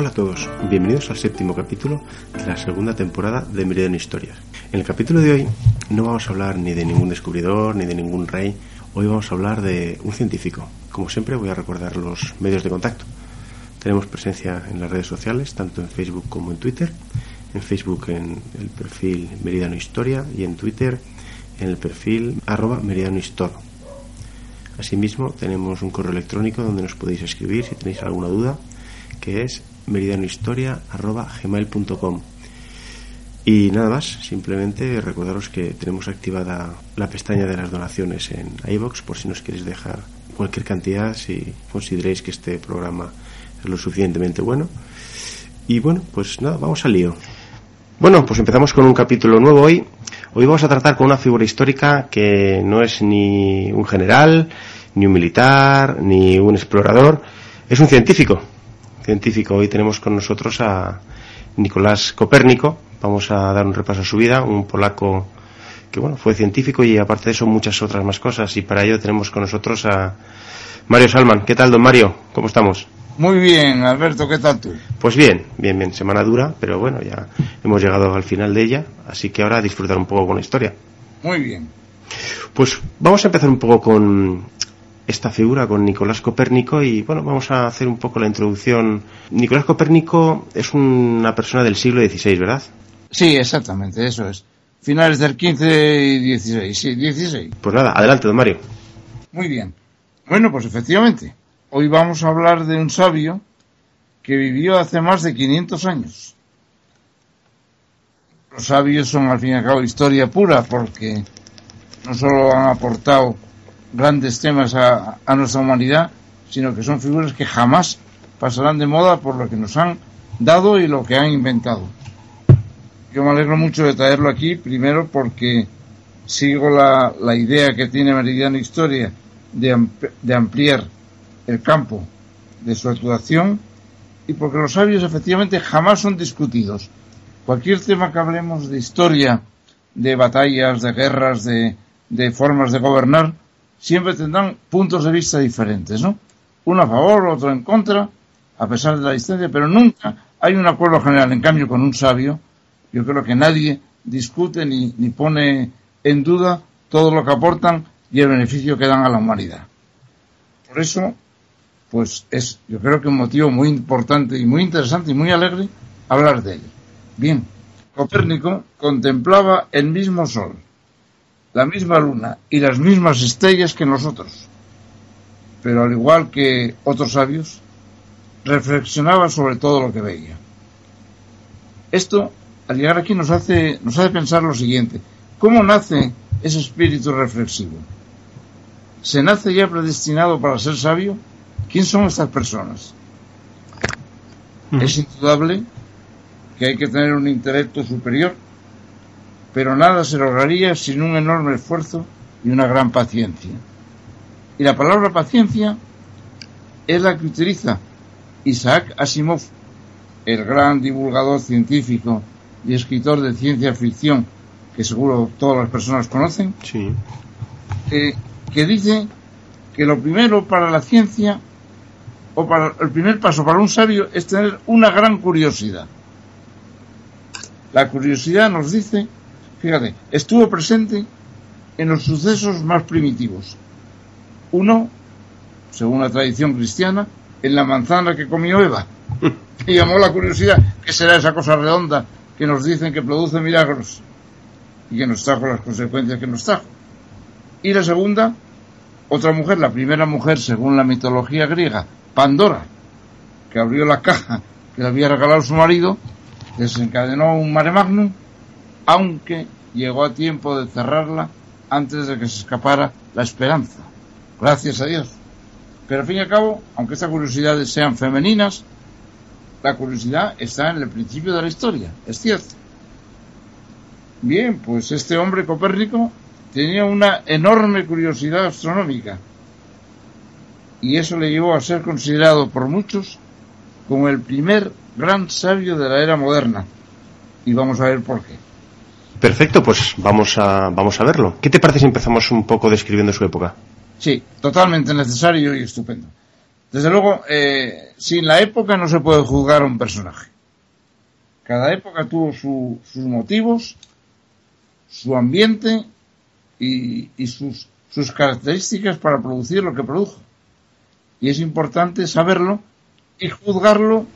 Hola a todos, bienvenidos al séptimo capítulo de la segunda temporada de Meridiano Historias. En el capítulo de hoy no vamos a hablar ni de ningún descubridor ni de ningún rey, hoy vamos a hablar de un científico. Como siempre voy a recordar los medios de contacto. Tenemos presencia en las redes sociales, tanto en Facebook como en Twitter. En Facebook en el perfil Meridiano Historia y en Twitter en el perfil arroba Meridiano Histor. Asimismo tenemos un correo electrónico donde nos podéis escribir si tenéis alguna duda que es meridianohistoria.gmail.com y nada más, simplemente recordaros que tenemos activada la pestaña de las donaciones en iBox por si nos queréis dejar cualquier cantidad si consideréis que este programa es lo suficientemente bueno. Y bueno, pues nada, vamos al lío. Bueno, pues empezamos con un capítulo nuevo hoy. Hoy vamos a tratar con una figura histórica que no es ni un general, ni un militar, ni un explorador, es un científico científico. Hoy tenemos con nosotros a Nicolás Copérnico. Vamos a dar un repaso a su vida, un polaco que bueno, fue científico y aparte de eso muchas otras más cosas. Y para ello tenemos con nosotros a Mario Salman. ¿Qué tal, don Mario? ¿Cómo estamos? Muy bien, Alberto, ¿qué tal tú? Pues bien, bien, bien. Semana dura, pero bueno, ya hemos llegado al final de ella, así que ahora a disfrutar un poco con la historia. Muy bien. Pues vamos a empezar un poco con esta figura con Nicolás Copérnico y bueno, vamos a hacer un poco la introducción. Nicolás Copérnico es una persona del siglo XVI, ¿verdad? Sí, exactamente, eso es. Finales del XV y XVI, sí, XVI. Pues nada, adelante, don Mario. Muy bien. Bueno, pues efectivamente, hoy vamos a hablar de un sabio que vivió hace más de 500 años. Los sabios son al fin y al cabo historia pura porque no solo han aportado grandes temas a, nuestra humanidad, sino que son figuras que jamás pasarán de moda por lo que nos han dado y lo que han inventado. Yo me alegro mucho de traerlo aquí, primero porque sigo la, la idea que tiene Meridiano Historia de, de ampliar el campo de su actuación y porque los sabios efectivamente jamás son discutidos. Cualquier tema que hablemos de historia, de batallas, de guerras, de, de formas de gobernar, siempre tendrán puntos de vista diferentes, ¿no? Uno a favor, otro en contra, a pesar de la distancia, pero nunca hay un acuerdo general. En cambio, con un sabio, yo creo que nadie discute ni, ni pone en duda todo lo que aportan y el beneficio que dan a la humanidad. Por eso, pues es, yo creo que un motivo muy importante y muy interesante y muy alegre hablar de él. Bien, Copérnico contemplaba el mismo sol la misma luna y las mismas estrellas que nosotros. Pero al igual que otros sabios, reflexionaba sobre todo lo que veía. Esto, al llegar aquí, nos hace, nos hace pensar lo siguiente. ¿Cómo nace ese espíritu reflexivo? ¿Se nace ya predestinado para ser sabio? ¿Quién son estas personas? Es indudable que hay que tener un intelecto superior pero nada se lograría sin un enorme esfuerzo y una gran paciencia. Y la palabra paciencia es la que utiliza Isaac Asimov, el gran divulgador científico y escritor de ciencia ficción que seguro todas las personas conocen, sí. eh, que dice que lo primero para la ciencia o para el primer paso para un sabio es tener una gran curiosidad. La curiosidad nos dice fíjate, estuvo presente en los sucesos más primitivos. Uno, según la tradición cristiana, en la manzana que comió Eva. Y llamó la curiosidad, ¿qué será esa cosa redonda que nos dicen que produce milagros? Y que nos trajo las consecuencias que nos trajo. Y la segunda, otra mujer, la primera mujer según la mitología griega, Pandora, que abrió la caja que le había regalado su marido, desencadenó un mare magnum aunque llegó a tiempo de cerrarla antes de que se escapara la esperanza. Gracias a Dios. Pero al fin y al cabo, aunque estas curiosidades sean femeninas, la curiosidad está en el principio de la historia, es cierto. Bien, pues este hombre Copérnico tenía una enorme curiosidad astronómica y eso le llevó a ser considerado por muchos como el primer gran sabio de la era moderna. Y vamos a ver por qué. Perfecto, pues vamos a, vamos a verlo. ¿Qué te parece si empezamos un poco describiendo su época? Sí, totalmente necesario y estupendo. Desde luego, eh, sin la época no se puede juzgar a un personaje. Cada época tuvo sus motivos, su ambiente y, sus, sus características para producir lo que produjo. Y es importante saberlo y juzgarlo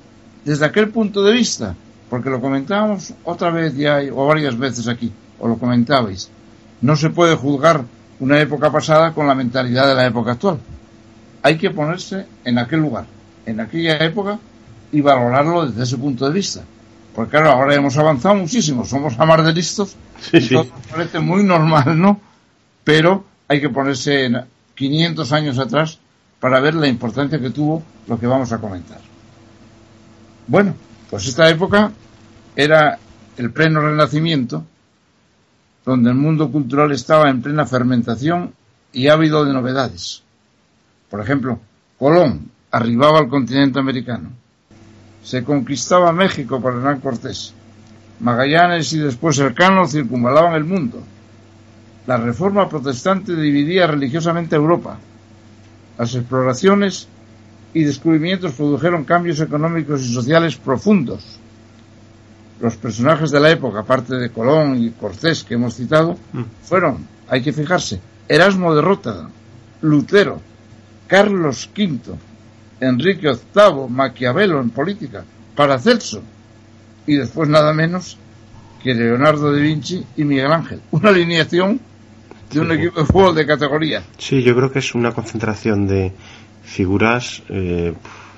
desde aquel punto de vista, porque lo comentábamos otra vez ya o varias veces aquí, o lo comentabais. No se puede juzgar una época pasada con la mentalidad de la época actual. Hay que ponerse en aquel lugar, en aquella época y valorarlo desde ese punto de vista. Porque claro, ahora hemos avanzado muchísimo, somos a de listos, y todo parece muy normal, ¿no? Pero hay que ponerse en 500 años atrás para ver la importancia que tuvo lo que vamos a comentar. Bueno, pues esta época era el pleno renacimiento, donde el mundo cultural estaba en plena fermentación y ávido de novedades. Por ejemplo, Colón arribaba al continente americano. Se conquistaba México por Hernán Cortés. Magallanes y después Elcano circunvalaban el mundo. La reforma protestante dividía religiosamente Europa. Las exploraciones y descubrimientos produjeron cambios económicos y sociales profundos. Los personajes de la época, aparte de Colón y Cortés que hemos citado, mm. fueron, hay que fijarse, Erasmo de Róterdam, Lutero, Carlos V, Enrique VIII, Maquiavelo en política, Paracelso y después nada menos que Leonardo da Vinci y Miguel Ángel. Una alineación de un equipo de fútbol de categoría. Sí, yo creo que es una concentración de figuras eh,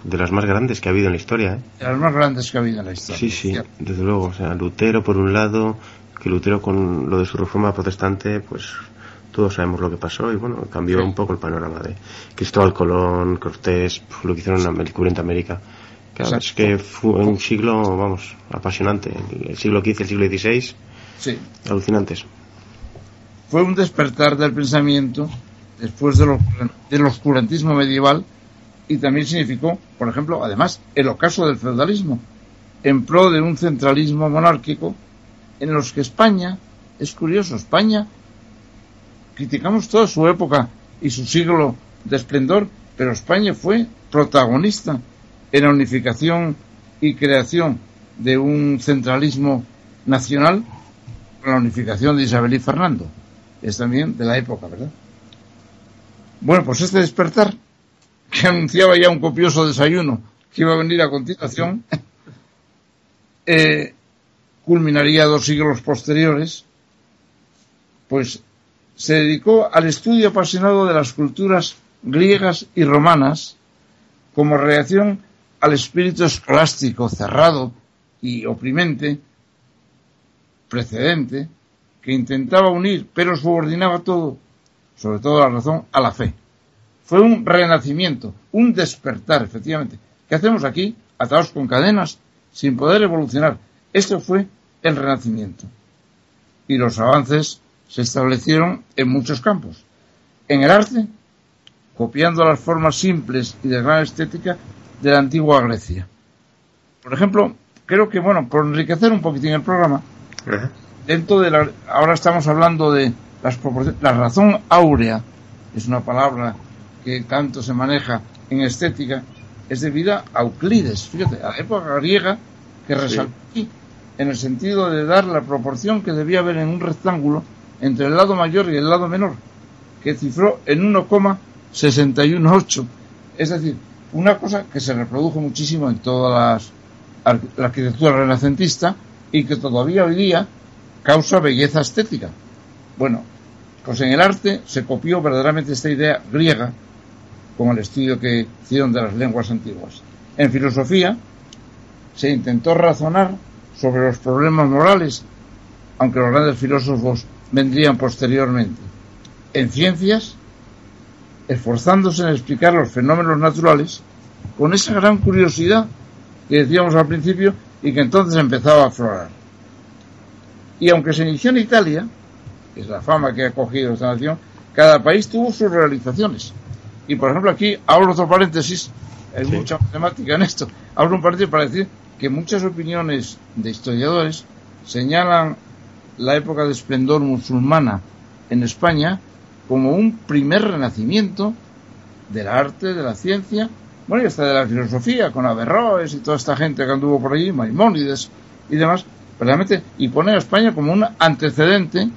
de las más grandes que ha habido en la historia. ¿eh? De las más grandes que ha habido en la historia. Sí, sí, desde luego. O sea, Lutero por un lado, que Lutero con lo de su reforma protestante, pues todos sabemos lo que pasó y bueno, cambió un poco el panorama de Cristóbal Colón, Cortés, lo que hicieron en el América. Claro, es que fue un siglo, vamos, apasionante. El siglo XV, el siglo XVI, sí. alucinantes. Fue un despertar del pensamiento después del oscurantismo medieval y también significó, por ejemplo, además, el ocaso del feudalismo en pro de un centralismo monárquico en los que España, es curioso, España, criticamos toda su época y su siglo de esplendor, pero España fue protagonista en la unificación y creación de un centralismo nacional la unificación de Isabel y Fernando. Es también de la época, ¿verdad? Bueno, pues este despertar, que anunciaba ya un copioso desayuno que iba a venir a continuación, eh, culminaría dos siglos posteriores, pues se dedicó al estudio apasionado de las culturas griegas y romanas como reacción al espíritu escolástico cerrado y oprimente precedente que intentaba unir pero subordinaba todo sobre todo la razón, a la fe. Fue un renacimiento, un despertar, efectivamente. ¿Qué hacemos aquí? Atados con cadenas, sin poder evolucionar. Esto fue el renacimiento. Y los avances se establecieron en muchos campos. En el arte, copiando las formas simples y de gran estética de la antigua Grecia. Por ejemplo, creo que, bueno, por enriquecer un poquitín el programa, dentro de la, ahora estamos hablando de la razón áurea es una palabra que tanto se maneja en estética, es debida a Euclides, fíjate, a la época griega que resaltó aquí, en el sentido de dar la proporción que debía haber en un rectángulo entre el lado mayor y el lado menor, que cifró en 1,618. Es decir, una cosa que se reprodujo muchísimo en toda la arquitectura renacentista y que todavía hoy día causa belleza estética. Bueno, pues en el arte se copió verdaderamente esta idea griega con el estudio que hicieron de las lenguas antiguas. En filosofía se intentó razonar sobre los problemas morales, aunque los grandes filósofos vendrían posteriormente. En ciencias, esforzándose en explicar los fenómenos naturales con esa gran curiosidad que decíamos al principio y que entonces empezaba a aflorar. Y aunque se inició en Italia, es la fama que ha cogido esta nación, cada país tuvo sus realizaciones. Y por ejemplo aquí abro otro paréntesis, hay mucha matemática en esto, abro un paréntesis para decir que muchas opiniones de historiadores señalan la época de esplendor musulmana en España como un primer renacimiento del arte, de la ciencia bueno, y hasta de la filosofía, con Averroes y toda esta gente que anduvo por allí, Maimónides y demás, realmente, y pone a España como un antecedente,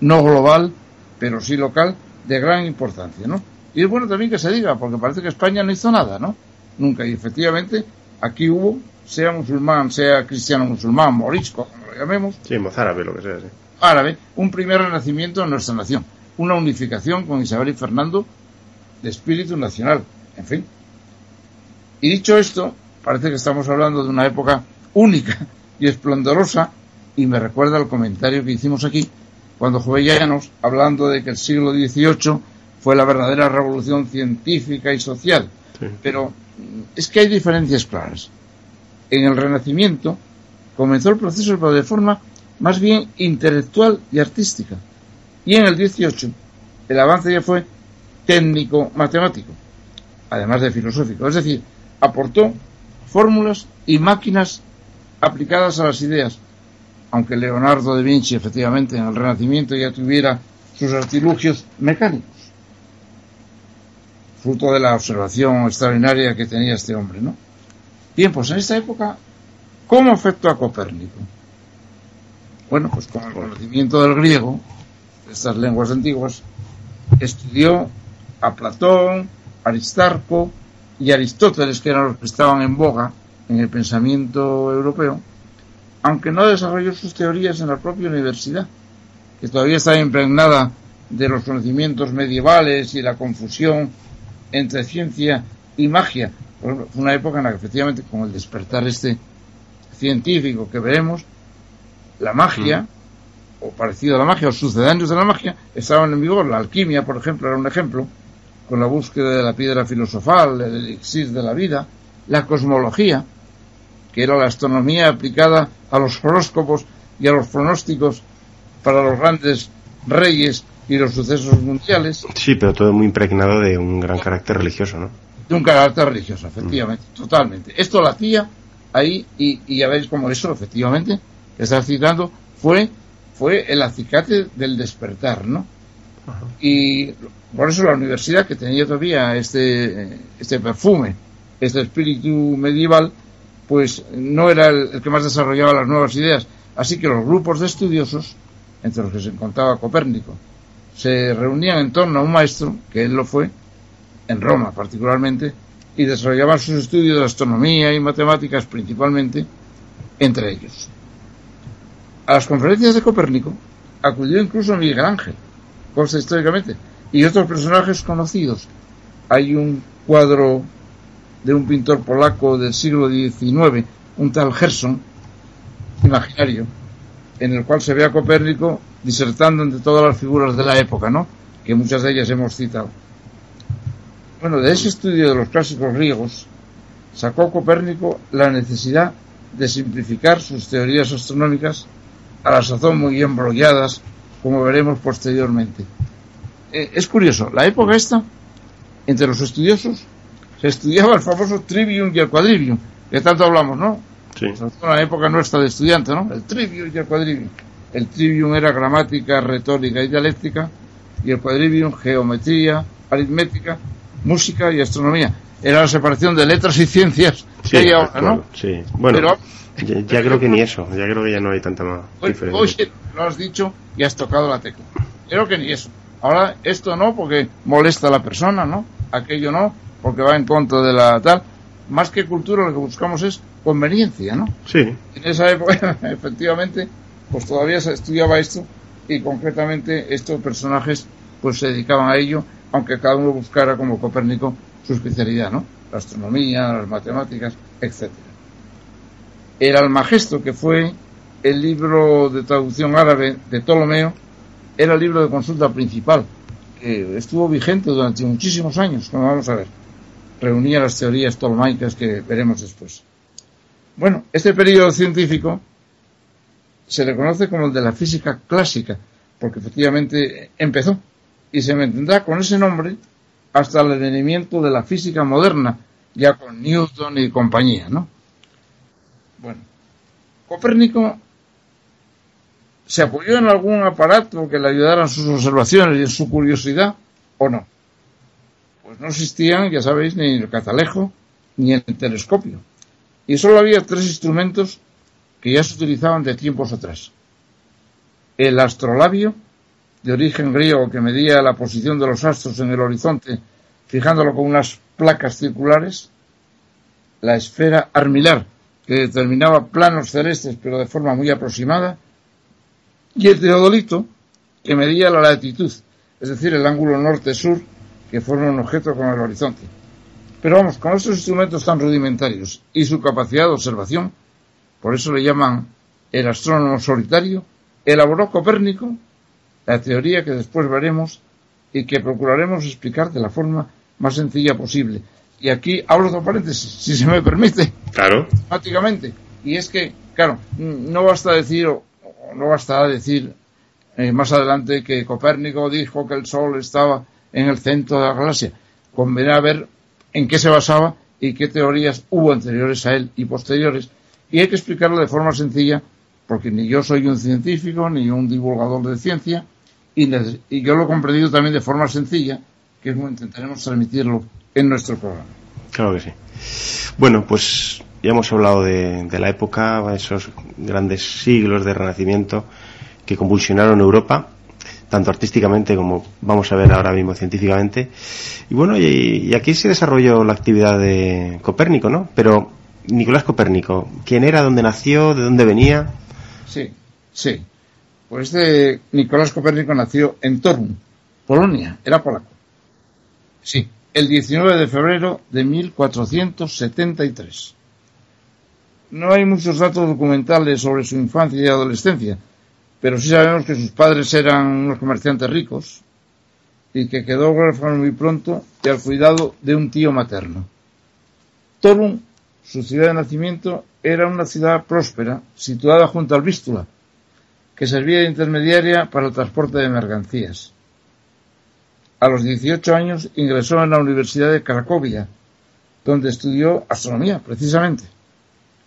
no global, pero sí local, de gran importancia, ¿no? Y es bueno también que se diga, porque parece que España no hizo nada, ¿no? Nunca. Y efectivamente, aquí hubo, sea musulmán, sea cristiano musulmán, morisco, como lo llamemos. Sí, mozárabe, lo que sea, sí. Árabe, un primer renacimiento en nuestra nación. Una unificación con Isabel y Fernando de espíritu nacional. En fin. Y dicho esto, parece que estamos hablando de una época única y esplendorosa, y me recuerda el comentario que hicimos aquí, cuando Jovellanos, hablando de que el siglo XVIII fue la verdadera revolución científica y social. Pero es que hay diferencias claras. En el Renacimiento comenzó el proceso de forma más bien intelectual y artística. Y en el XVIII el avance ya fue técnico-matemático, además de filosófico. Es decir, aportó fórmulas y máquinas aplicadas a las ideas, aunque Leonardo da Vinci efectivamente en el Renacimiento ya tuviera sus artilugios mecánicos, fruto de la observación extraordinaria que tenía este hombre, ¿no? Bien, pues en esta época, ¿cómo afectó a Copérnico? Bueno, pues con el conocimiento del griego, de estas lenguas antiguas, estudió a Platón, Aristarco y Aristóteles, que eran los que estaban en boga en el pensamiento europeo, aunque no desarrolló sus teorías en la propia universidad, que todavía estaba impregnada de los conocimientos medievales y la confusión entre ciencia y magia. Fue una época en la que efectivamente, con el despertar este científico que veremos, la magia, o parecido a la magia, o sucedáneos de la magia, estaban en vigor. La alquimia, por ejemplo, era un ejemplo, con la búsqueda de la piedra filosofal, el elixir de la vida, la cosmología, que era la astronomía aplicada a los horóscopos y a los pronósticos para los grandes reyes y los sucesos mundiales. Sí, pero todo muy impregnado de un gran carácter religioso, ¿no? De un carácter religioso, efectivamente, mm. totalmente. Esto lo hacía ahí y, y, ya veis cómo eso, efectivamente, que está citando, fue, fue el acicate del despertar, ¿no? Y por eso la universidad, que tenía todavía este, este perfume, este espíritu medieval, pues no era el, que más desarrollaba las nuevas ideas. Así que los grupos de estudiosos, entre los que se encontraba Copérnico, se reunían en torno a un maestro, que él lo fue, en Roma particularmente, y desarrollaban sus estudios de astronomía y matemáticas principalmente entre ellos. A las conferencias de Copérnico acudió incluso Miguel Ángel, consta históricamente, y otros personajes conocidos. Hay un cuadro de un pintor polaco del siglo XIX, un tal Gerson, imaginario, en el cual se ve a Copérnico disertando entre todas las figuras de la época, ¿no? Que muchas de ellas hemos citado. Bueno, de ese estudio de los clásicos griegos sacó Copérnico la necesidad de simplificar sus teorías astronómicas a la sazón muy embrolladas, como veremos posteriormente. Eh, es curioso, la época esta, entre los estudiosos, se estudiaba el famoso trivium y el quadrivium, que tanto hablamos, ¿no? Sí. En la época nuestra de estudiante, ¿no? El trivium y el quadrivium. El trivium era gramática, retórica y dialéctica, y el quadrivium geometría, aritmética, música y astronomía. Era la separación de letras y ciencias que hay ahora, ¿no? Sí, bueno, ya, creo que ni eso, ya creo que ya no hay tanta más diferencia. Hoy lo has dicho y has tocado la tecla. Creo que ni eso. Ahora, esto no, porque molesta a la persona, ¿no? Aquello no, porque va en contra de la tal. Más que cultura, lo que buscamos es conveniencia, ¿no? Sí. En esa época, efectivamente, pues todavía se estudiaba esto y concretamente estos personajes pues se dedicaban a ello, aunque cada uno buscara como Copérnico su especialidad, ¿no? La astronomía, las matemáticas, etc. El Almagesto, que fue el libro de traducción árabe de Ptolomeo, era el libro de consulta principal, que estuvo vigente durante muchísimos años, como vamos a ver. Reunía las teorías ptolomaicas que veremos después. Bueno, este periodo científico se le conoce como el de la física clásica, porque efectivamente empezó y se mantendrá con ese nombre hasta el advenimiento de la física moderna, ya con Newton y compañía, ¿no? Bueno, Copérnico se apoyó en algún aparato que le ayudara en sus observaciones y en su curiosidad, o no. Pues no existían, ya sabéis, ni el catalejo, ni el telescopio. Y solo había tres instrumentos que ya se utilizaban de tiempos atrás. El astrolabio, de origen griego que medía la posición de los astros en el horizonte, fijándolo con unas placas circulares, la esfera armilar, que determinaba planos celestes pero de forma muy aproximada, y el teodolito, que medía la latitud, es decir, el ángulo norte-sur que forma un objeto con el horizonte. Pero vamos, con estos instrumentos tan rudimentarios y su capacidad de observación, por eso le llaman el astrónomo solitario, elaboró Copérnico la teoría que después veremos y que procuraremos explicar de la forma más sencilla posible. Y aquí hablo de paréntesis, si se me permite. Claro. Prácticamente. Y es que, claro, no basta decir, o no basta decir eh, más adelante que Copérnico dijo que el Sol estaba en el centro de la galaxia. Conviene ver en qué se basaba y qué teorías hubo anteriores a él y posteriores. Y hay que explicarlo de forma sencilla, porque ni yo soy un científico, ni un divulgador de ciencia, y, yo lo he comprendido también de forma sencilla, que es como intentaremos transmitirlo en nuestro programa. Claro que sí. Bueno, pues ya hemos hablado de, la época, esos grandes siglos de renacimiento que convulsionaron Europa tanto artísticamente como vamos a ver ahora mismo científicamente. Y bueno, y, aquí se desarrolló la actividad de Copérnico, ¿no? Pero Nicolás Copérnico, ¿quién era, dónde nació, de dónde venía? Sí, sí. Pues este Nicolás Copérnico nació en Torun, Polonia, era polaco. Sí, el 19 de febrero de 1473. No hay muchos datos documentales sobre su infancia y adolescencia, pero sí sabemos que sus padres eran unos comerciantes ricos y que quedó huérfano muy pronto y al cuidado de un tío materno. Torun, su ciudad de nacimiento, era una ciudad próspera situada junto al Vístula, que servía de intermediaria para el transporte de mercancías. A los 18 años ingresó en la Universidad de Cracovia, donde estudió astronomía, precisamente,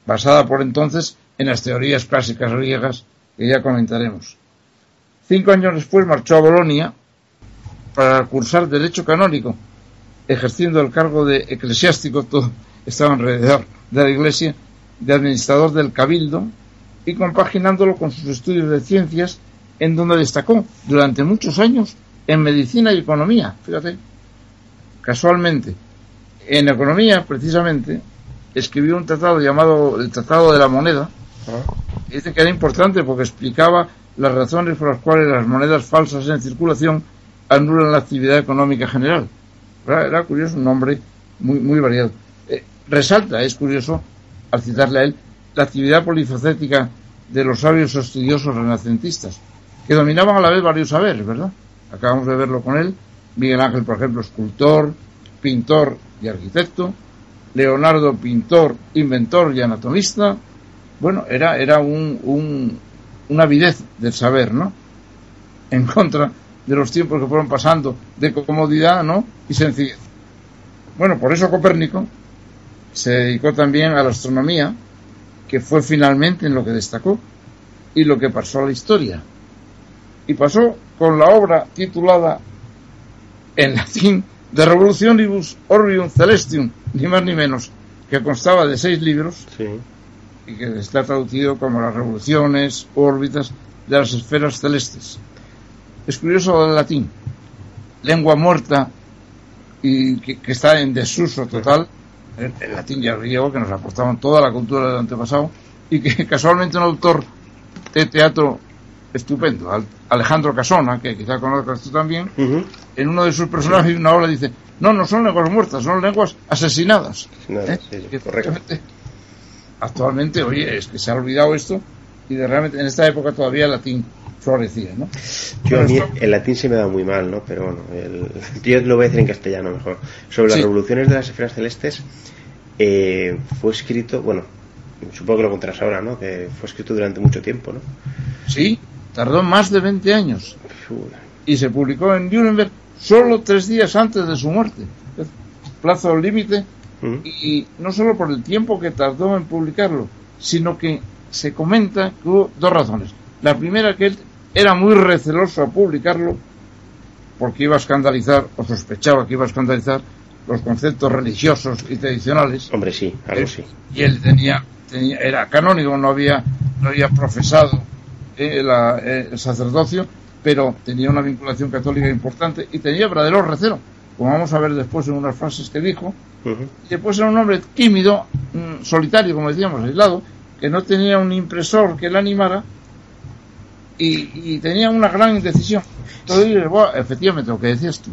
basada por entonces en las teorías clásicas griegas que ya comentaremos. Cinco años después marchó a Bolonia para cursar Derecho Canónico, ejerciendo el cargo de eclesiástico, estaba alrededor de la Iglesia, de administrador del Cabildo, y compaginándolo con sus estudios de ciencias, en donde destacó durante muchos años en medicina y economía. Fíjate, casualmente, en economía, precisamente, escribió un tratado llamado el Tratado de la Moneda, Dice que era importante porque explicaba las razones por las cuales las monedas falsas en circulación anulan la actividad económica general. Era, curioso, un nombre muy, muy variado. Resalta, es curioso, al citarle a él, la actividad polifacética de los sabios estudiosos renacentistas, que dominaban a la vez varios saberes, ¿verdad? Acabamos de verlo con él. Miguel Ángel, por ejemplo, escultor, pintor y arquitecto. Leonardo, pintor, inventor y anatomista bueno, era, era un, una avidez del saber, ¿no? En contra de los tiempos que fueron pasando de comodidad, ¿no? Y sencillez. Bueno, por eso Copérnico se dedicó también a la astronomía, que fue finalmente en lo que destacó y lo que pasó a la historia. Y pasó con la obra titulada en latín De Revolutionibus Orbium Celestium, ni más ni menos, que constaba de seis libros, sí y que está traducido como las revoluciones, órbitas de las esferas celestes. Es curioso el latín, lengua muerta y que, está en desuso total, el, latín y el griego que nos aportaban toda la cultura del antepasado y que casualmente un autor de teatro estupendo, Alejandro Casona, que quizá conozcas tú también, en uno de sus personajes una obra dice, no, no son lenguas muertas, son lenguas asesinadas. ¿Eh? actualmente, oye, es que se ha olvidado esto y de realmente en esta época todavía el latín florecía, ¿no? Yo a mí el latín se me da muy mal, ¿no? Pero bueno, el, yo lo voy a decir en castellano mejor. Sobre las revoluciones de las esferas celestes, eh, fue escrito, bueno, supongo que lo contarás ahora, ¿no? Que fue escrito durante mucho tiempo, ¿no? Sí, tardó más de 20 años. Y se publicó en Nuremberg solo tres días antes de su muerte. Plazo límite y no solo por el tiempo que tardó en publicarlo, sino que se comenta que hubo dos razones. La primera que él era muy receloso a publicarlo porque iba a escandalizar, o sospechaba que iba a escandalizar los conceptos religiosos y tradicionales. Hombre, sí, algo sí. Y él tenía, tenía era canónigo, no había, no había profesado eh, la, eh, el sacerdocio, pero tenía una vinculación católica importante y tenía verdadero recelo, como vamos a ver después en unas frases que dijo. Y después era un hombre tímido, mm, solitario, como decíamos, aislado, que no tenía un impresor que le animara y, tenía una gran indecisión. Todo ello efectivamente, lo que decías tú,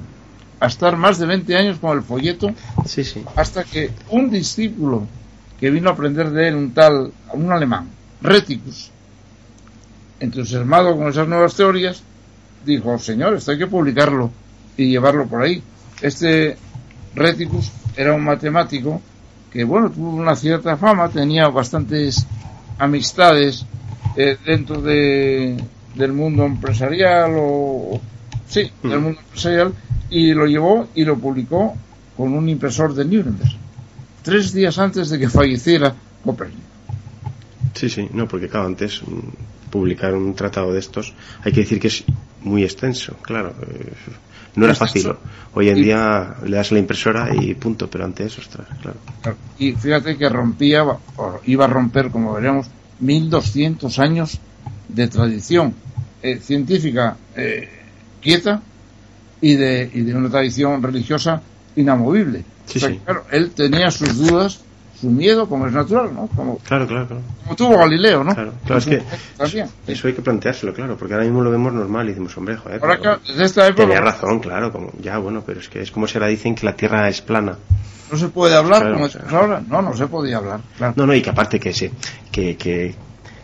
a estar más de 20 años con el folleto, sí, sí. hasta que un discípulo que vino a aprender de él, un tal, un alemán, Reticus, entusiasmado con esas nuevas teorías, dijo, señor, esto hay que publicarlo y llevarlo por ahí. Este Reticus era un matemático que, bueno, tuvo una cierta fama, tenía bastantes amistades eh, dentro de, del mundo empresarial o sí, del mundo empresarial y lo llevó y lo publicó con un impresor de Nuremberg tres días antes de que falleciera Copérnico. Sí, sí, no, porque claro, antes mm, publicar un tratado de estos hay que decir que es muy extenso, claro. Eh, no era fácil. Hoy en día le das la impresora y punto, pero antes, ostras, claro. Y fíjate que rompía, iba a romper, como veremos, 1200 años de tradición eh, científica eh, quieta y de, y de una tradición religiosa inamovible. Claro, él tenía sus dudas, su miedo, como es natural, ¿no? Como, claro, claro, Como tuvo Galileo, ¿no? Claro, claro es que eso hay que planteárselo, claro, porque ahora mismo lo vemos normal y decimos, hombre, joder. desde esta época, tenía razón, claro, como, ya, bueno, pero es que es como si ahora dicen que la Tierra es plana. No se puede hablar como ahora. No, no se podía hablar. Claro. No, no, y que aparte que, se, que, que,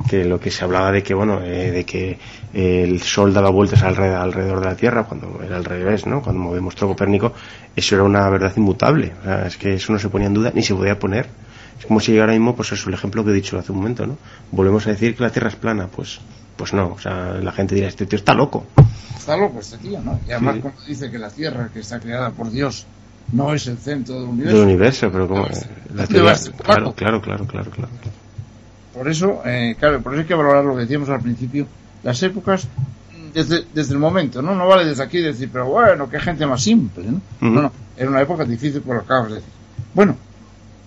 que lo que se hablaba de que bueno eh, de que el sol daba vueltas alrededor, alrededor de la tierra cuando era al revés no cuando mostró Copérnico eso era una verdad inmutable es que eso no se ponía en duda ni se podía poner es como si ahora mismo pues es el ejemplo que he dicho hace un momento no volvemos a decir que la tierra es plana pues pues no o sea la gente dirá este tío está loco. Está loco este tío no y además como dice que la tierra que está creada por Dios no es el centro del universo. Del universo pero como la tierra, claro claro claro claro claro. Por eso, eh, claro, por eso hay que valorar lo que decíamos al principio, las épocas desde, desde el momento, ¿no? No vale desde aquí decir, pero bueno, qué gente más simple, ¿no? No, no, era una época difícil por lo que acabas de decir. Bueno,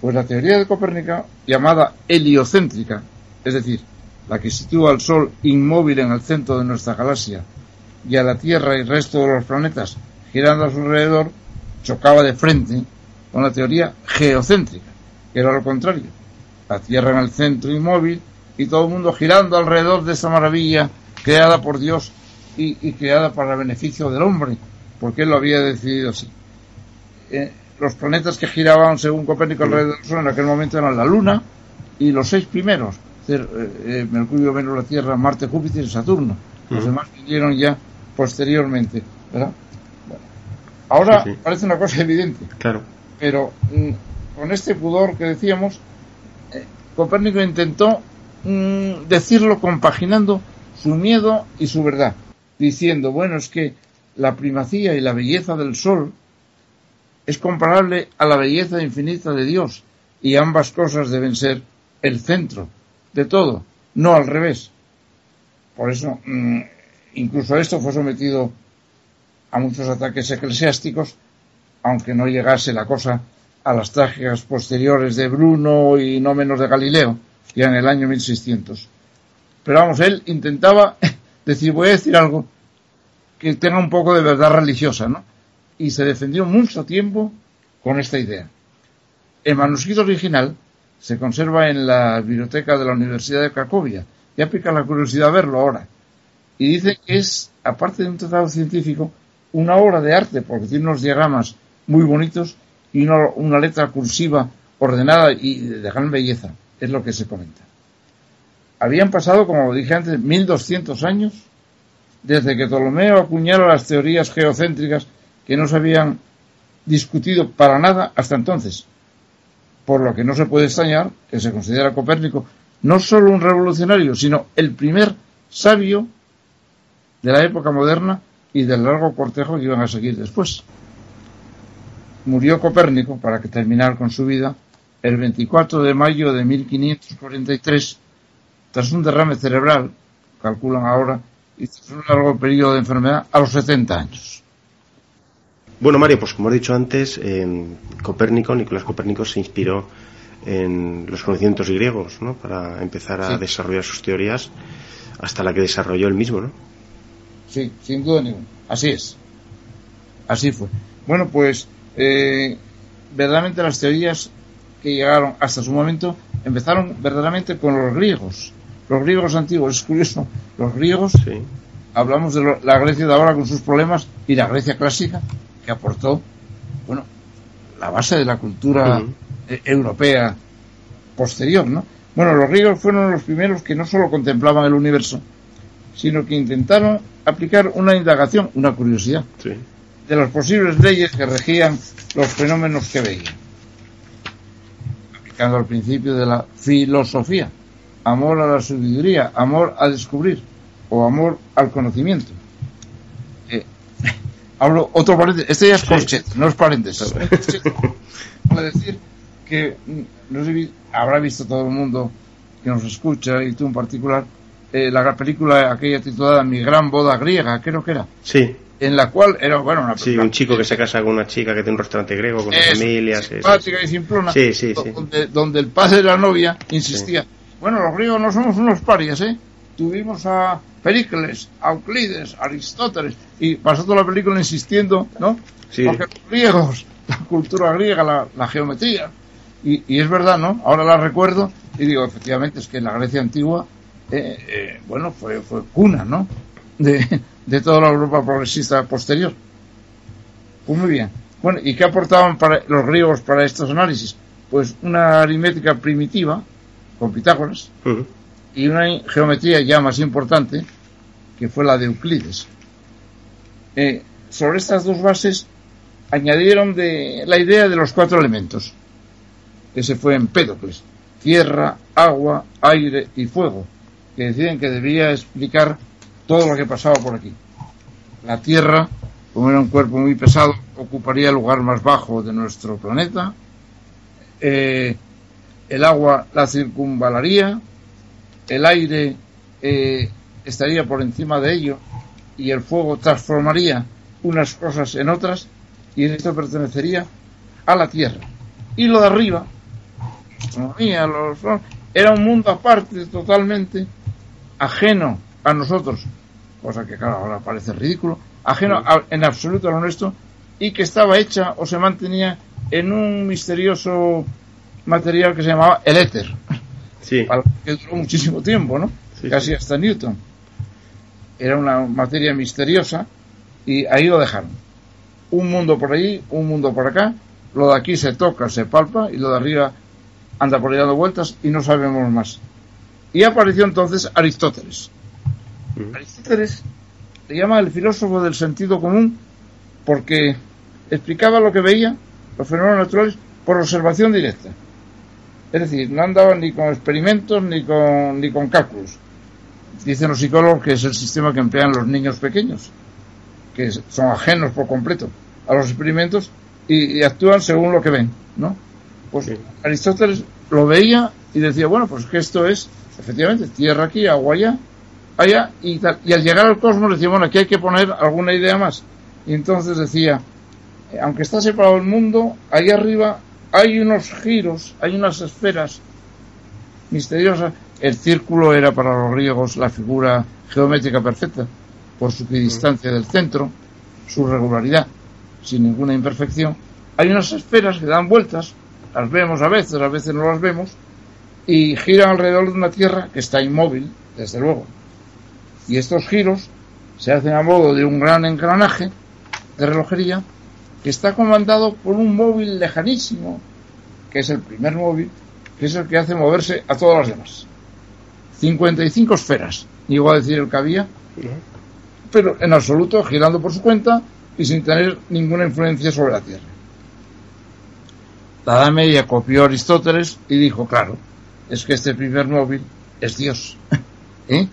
pues la teoría de Copérnica, llamada heliocéntrica, es decir, la que sitúa al Sol inmóvil en el centro de nuestra galaxia y a la Tierra y el resto de los planetas girando a su alrededor, chocaba de frente con la teoría geocéntrica, que era lo contrario, la Tierra en el centro inmóvil y todo el mundo girando alrededor de esa maravilla creada por Dios y, creada para beneficio del hombre, porque él lo había decidido así. Eh, los planetas que giraban según Copérnico alrededor del Sol en aquel momento eran la Luna y los seis primeros, eh, eh, Mercurio, Venus, la Tierra, Marte, Júpiter y Saturno. Los demás vinieron ya posteriormente. ahora parece una cosa evidente. Claro. Pero mm, con este pudor que decíamos, Copérnico intentó mm, decirlo compaginando su miedo y su verdad, diciendo, bueno, es que la primacía y la belleza del sol es comparable a la belleza infinita de Dios y ambas cosas deben ser el centro de todo, no al revés. Por eso, mm, incluso esto fue sometido a muchos ataques eclesiásticos, aunque no llegase la cosa a las trágicas posteriores de Bruno y no menos de Galileo, ya en el año 1600. Pero vamos, él intentaba decir, voy a decir algo que tenga un poco de verdad religiosa, ¿no? Y se defendió mucho tiempo con esta idea. El manuscrito original se conserva en la biblioteca de la Universidad de Cracovia. Ya pica la curiosidad verlo ahora. Y dice que es, aparte de un tratado científico, una obra de arte, porque tiene unos diagramas muy bonitos y una, letra cursiva ordenada y de gran belleza, es lo que se comenta. Habían pasado, como dije antes, 1200 años desde que Ptolomeo acuñara las teorías geocéntricas que no se habían discutido para nada hasta entonces. Por lo que no se puede extrañar que se considera Copérnico no solo un revolucionario, sino el primer sabio de la época moderna y del largo cortejo que iban a seguir después murió Copérnico, para que terminar con su vida, el 24 de mayo de 1543, tras un derrame cerebral, calculan ahora, y tras un largo periodo de enfermedad, a los 70 años. Bueno, Mario, pues como he dicho antes, Copérnico, Nicolás Copérnico se inspiró en los conocimientos griegos, ¿no? Para empezar a desarrollar sus teorías hasta la que desarrolló él mismo, ¿no? Sí, sin duda ninguna. Así es. Así fue. Bueno, pues eh, verdaderamente las teorías que llegaron hasta su momento empezaron verdaderamente con los griegos. Los griegos antiguos, es curioso, los griegos, hablamos de la Grecia de ahora con sus problemas y la Grecia clásica, que aportó, bueno, la base de la cultura eh, europea posterior, ¿no? Bueno, los griegos fueron los primeros que no solo contemplaban el universo, sino que intentaron aplicar una indagación, una curiosidad, de las posibles leyes que regían los fenómenos que veían. Aplicando al principio de la filosofía, amor a la sabiduría, amor a descubrir o amor al conocimiento. Eh, hablo otro paréntesis, este ya es corchet, no es paréntesis. Para decir que no sé, habrá visto todo el mundo que nos escucha y tú en particular eh, la película aquella titulada Mi gran boda griega, creo que era. Sí. En la cual era, bueno, una Sí, un chico que se casa con una chica que tiene un restaurante griego con su familia. Simpática y simplona. Sí, sí, sí. Donde, donde, el padre de la novia insistía. Bueno, los griegos no somos unos parias, ¿eh? Tuvimos a Pericles, a Euclides, a Aristóteles, y pasó toda la película insistiendo, ¿no? Sí. Porque los griegos, la cultura griega, la, la geometría, y, y, es verdad, ¿no? Ahora la recuerdo y digo, efectivamente, es que en la Grecia antigua, eh, eh, bueno, fue, fue cuna, ¿no? De, de, toda la Europa progresista posterior. Pues muy bien. Bueno, ¿y qué aportaban para los griegos para estos análisis? Pues una aritmética primitiva, con Pitágoras, y una geometría ya más importante, que fue la de Euclides. Eh, sobre estas dos bases añadieron de la idea de los cuatro elementos que se fue Empédocles, tierra, agua, aire y fuego, que decían que debía explicar todo lo que pasaba por aquí. La tierra, como era un cuerpo muy pesado, ocuparía el lugar más bajo de nuestro planeta. Eh, el agua la circunvalaría, el aire eh, estaría por encima de ello y el fuego transformaría unas cosas en otras y esto pertenecería a la tierra. Y lo de arriba los, era un mundo aparte totalmente, ajeno a nosotros, cosa que claro ahora parece ridículo, ajeno en absoluto a lo nuestro, y que estaba hecha o se mantenía en un misterioso material que se llamaba el éter, sí. que duró muchísimo tiempo, ¿no? Casi hasta Newton. Era una materia misteriosa y ahí lo dejaron. Un mundo por ahí, un mundo por acá, lo de aquí se toca, se palpa y lo de arriba anda por ahí dando vueltas y no sabemos más. Y apareció entonces Aristóteles. Aristóteles le llama el filósofo del sentido común porque explicaba lo que veía, los fenómenos naturales, por observación directa. Es decir, no andaba ni con experimentos ni con, ni con cálculos. Dicen los psicólogos que es el sistema que emplean los niños pequeños, que son ajenos por completo a los experimentos y, y actúan según lo que ven, ¿no? Pues Aristóteles lo veía y decía, bueno, pues que esto es, efectivamente, tierra aquí, agua allá, allá, y, y al llegar al cosmos decía, bueno, aquí hay que poner alguna idea más. Y entonces decía, eh, aunque está separado el mundo, ahí arriba hay unos giros, hay unas esferas misteriosas. El círculo era para los griegos la figura geométrica perfecta, por su equidistancia del centro, su regularidad, sin ninguna imperfección. Hay unas esferas que dan vueltas las vemos a veces, a veces no las vemos, y giran alrededor de una Tierra que está inmóvil, desde luego. Y estos giros se hacen a modo de un gran engranaje de relojería que está comandado por un móvil lejanísimo, que es el primer móvil, que es el que hace moverse a todas las demás. 55 esferas, llegó a decir el que había, pero en absoluto girando por su cuenta y sin tener ninguna influencia sobre la Tierra. La Media copió a Aristóteles y dijo, claro, es que este primer móvil es Dios. ¿Eh?